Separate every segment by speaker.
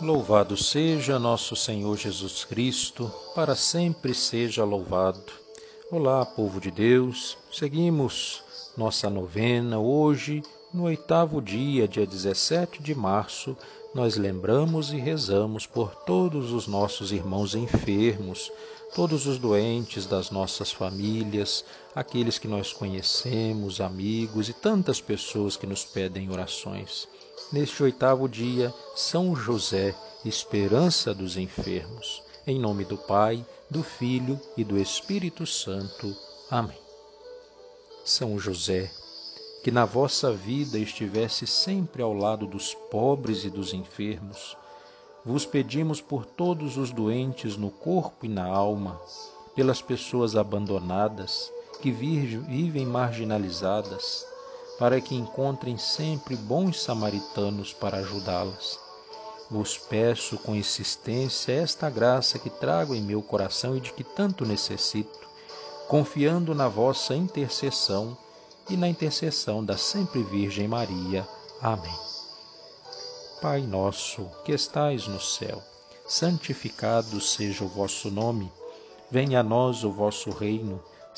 Speaker 1: Louvado seja nosso Senhor Jesus Cristo, para sempre seja louvado. Olá, povo de Deus, seguimos nossa novena hoje, no oitavo dia, dia 17 de março, nós lembramos e rezamos por todos os nossos irmãos enfermos, todos os doentes das nossas famílias, aqueles que nós conhecemos, amigos e tantas pessoas que nos pedem orações neste oitavo dia, São José, esperança dos enfermos. Em nome do Pai, do Filho e do Espírito Santo. Amém. São José, que na vossa vida estivesse sempre ao lado dos pobres e dos enfermos, vos pedimos por todos os doentes no corpo e na alma, pelas pessoas abandonadas, que vivem marginalizadas, para que encontrem sempre bons samaritanos para ajudá-las. Vos peço com insistência esta graça que trago em meu coração e de que tanto necessito, confiando na vossa intercessão e na intercessão da sempre Virgem Maria. Amém. Pai nosso, que estais no céu, santificado seja o vosso nome. Venha a nós o vosso reino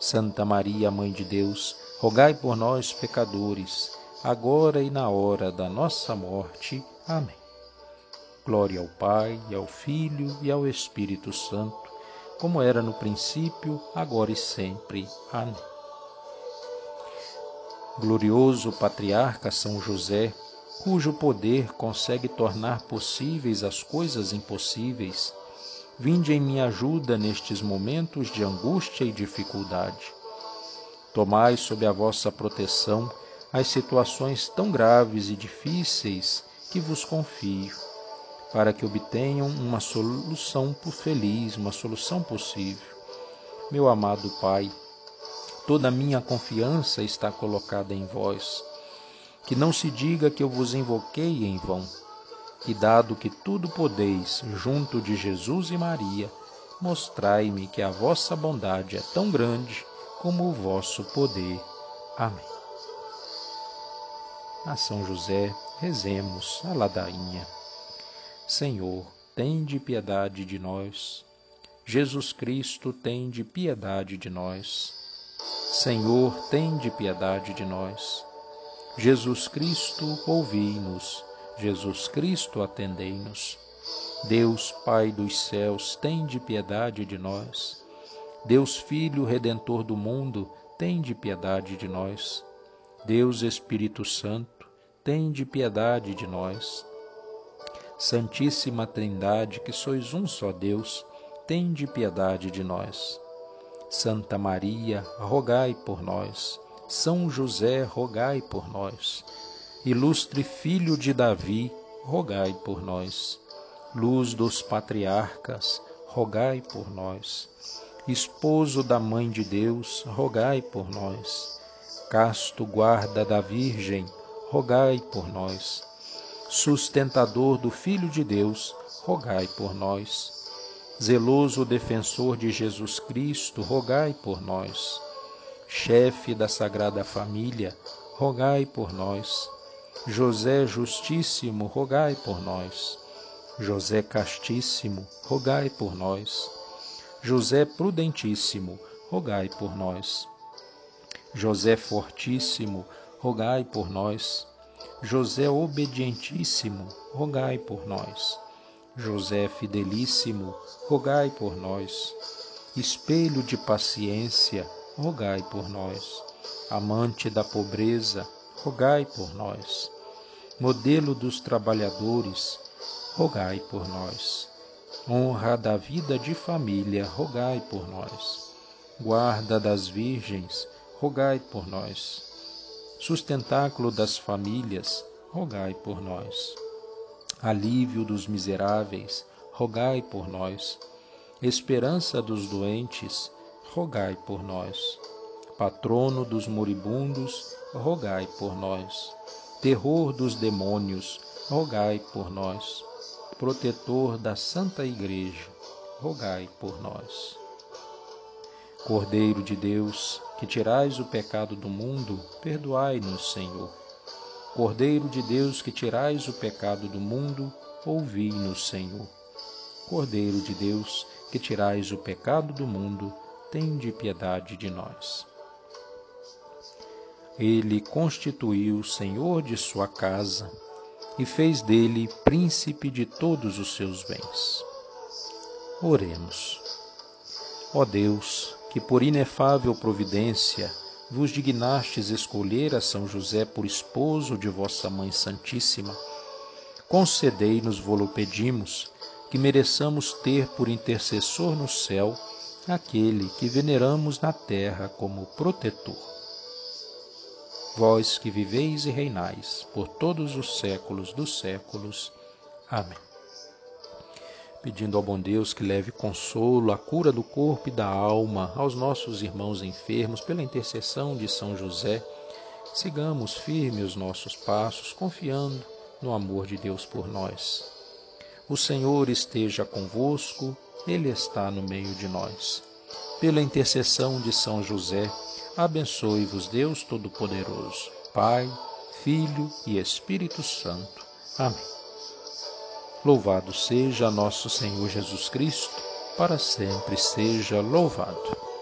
Speaker 1: Santa Maria, Mãe de Deus, rogai por nós, pecadores, agora e na hora da nossa morte. Amém. Glória ao Pai, ao Filho e ao Espírito Santo, como era no princípio, agora e sempre. Amém. Glorioso patriarca São José, cujo poder consegue tornar possíveis as coisas impossíveis, Vinde em minha ajuda nestes momentos de angústia e dificuldade. Tomai sob a vossa proteção as situações tão graves e difíceis que vos confio, para que obtenham uma solução feliz, uma solução possível. Meu amado Pai, toda a minha confiança está colocada em vós. Que não se diga que eu vos invoquei em vão e dado que tudo podeis junto de Jesus e Maria, mostrai-me que a vossa bondade é tão grande como o vosso poder. Amém. A São José, rezemos a ladainha. Senhor, tende piedade de nós. Jesus Cristo, tende piedade de nós. Senhor, tende piedade de nós. Jesus Cristo, ouvi-nos. Jesus Cristo, atendei-nos. Deus, Pai dos céus, tende piedade de nós. Deus, Filho Redentor do mundo, tende piedade de nós. Deus, Espírito Santo, tende piedade de nós. Santíssima Trindade, que sois um só Deus, tende piedade de nós. Santa Maria, rogai por nós. São José, rogai por nós. Ilustre Filho de Davi, rogai por nós. Luz dos patriarcas, rogai por nós. Esposo da Mãe de Deus, rogai por nós. Casto guarda da Virgem, rogai por nós. Sustentador do Filho de Deus, rogai por nós. Zeloso defensor de Jesus Cristo, rogai por nós. Chefe da Sagrada Família, rogai por nós José Justíssimo, rogai por nós. José Castíssimo, rogai por nós. José Prudentíssimo, rogai por nós. José Fortíssimo, rogai por nós. José Obedientíssimo, rogai por nós. José Fidelíssimo, rogai por nós. Espelho de paciência, rogai por nós. Amante da pobreza, rogai por nós modelo dos trabalhadores, rogai por nós. Honra da vida de família, rogai por nós. Guarda das virgens, rogai por nós. Sustentáculo das famílias, rogai por nós. alívio dos miseráveis, rogai por nós. Esperança dos doentes, rogai por nós. Patrono dos moribundos, rogai por nós. Terror dos demônios, rogai por nós. Protetor da Santa Igreja, rogai por nós. Cordeiro de Deus, que tirais o pecado do mundo, perdoai-nos, Senhor. Cordeiro de Deus, que tirais o pecado do mundo, ouvi-nos, Senhor. Cordeiro de Deus, que tirais o pecado do mundo, tende piedade de nós. Ele constituiu Senhor de sua casa e fez dele príncipe de todos os seus bens. Oremos. Ó Deus, que por inefável providência vos dignastes escolher a São José por esposo de vossa Mãe Santíssima, concedei-nos, vos pedimos, que mereçamos ter por intercessor no céu aquele que veneramos na terra como protetor. Vós que viveis e reinais por todos os séculos dos séculos. Amém pedindo ao bom Deus que leve consolo, a cura do corpo e da alma aos nossos irmãos enfermos pela intercessão de São José. Sigamos firmes os nossos passos, confiando no amor de Deus por nós. O Senhor esteja convosco, Ele está no meio de nós. Pela intercessão de São José, abençoe-vos Deus Todo-Poderoso, Pai, Filho e Espírito Santo. Amém. Louvado seja nosso Senhor Jesus Cristo, para sempre seja louvado.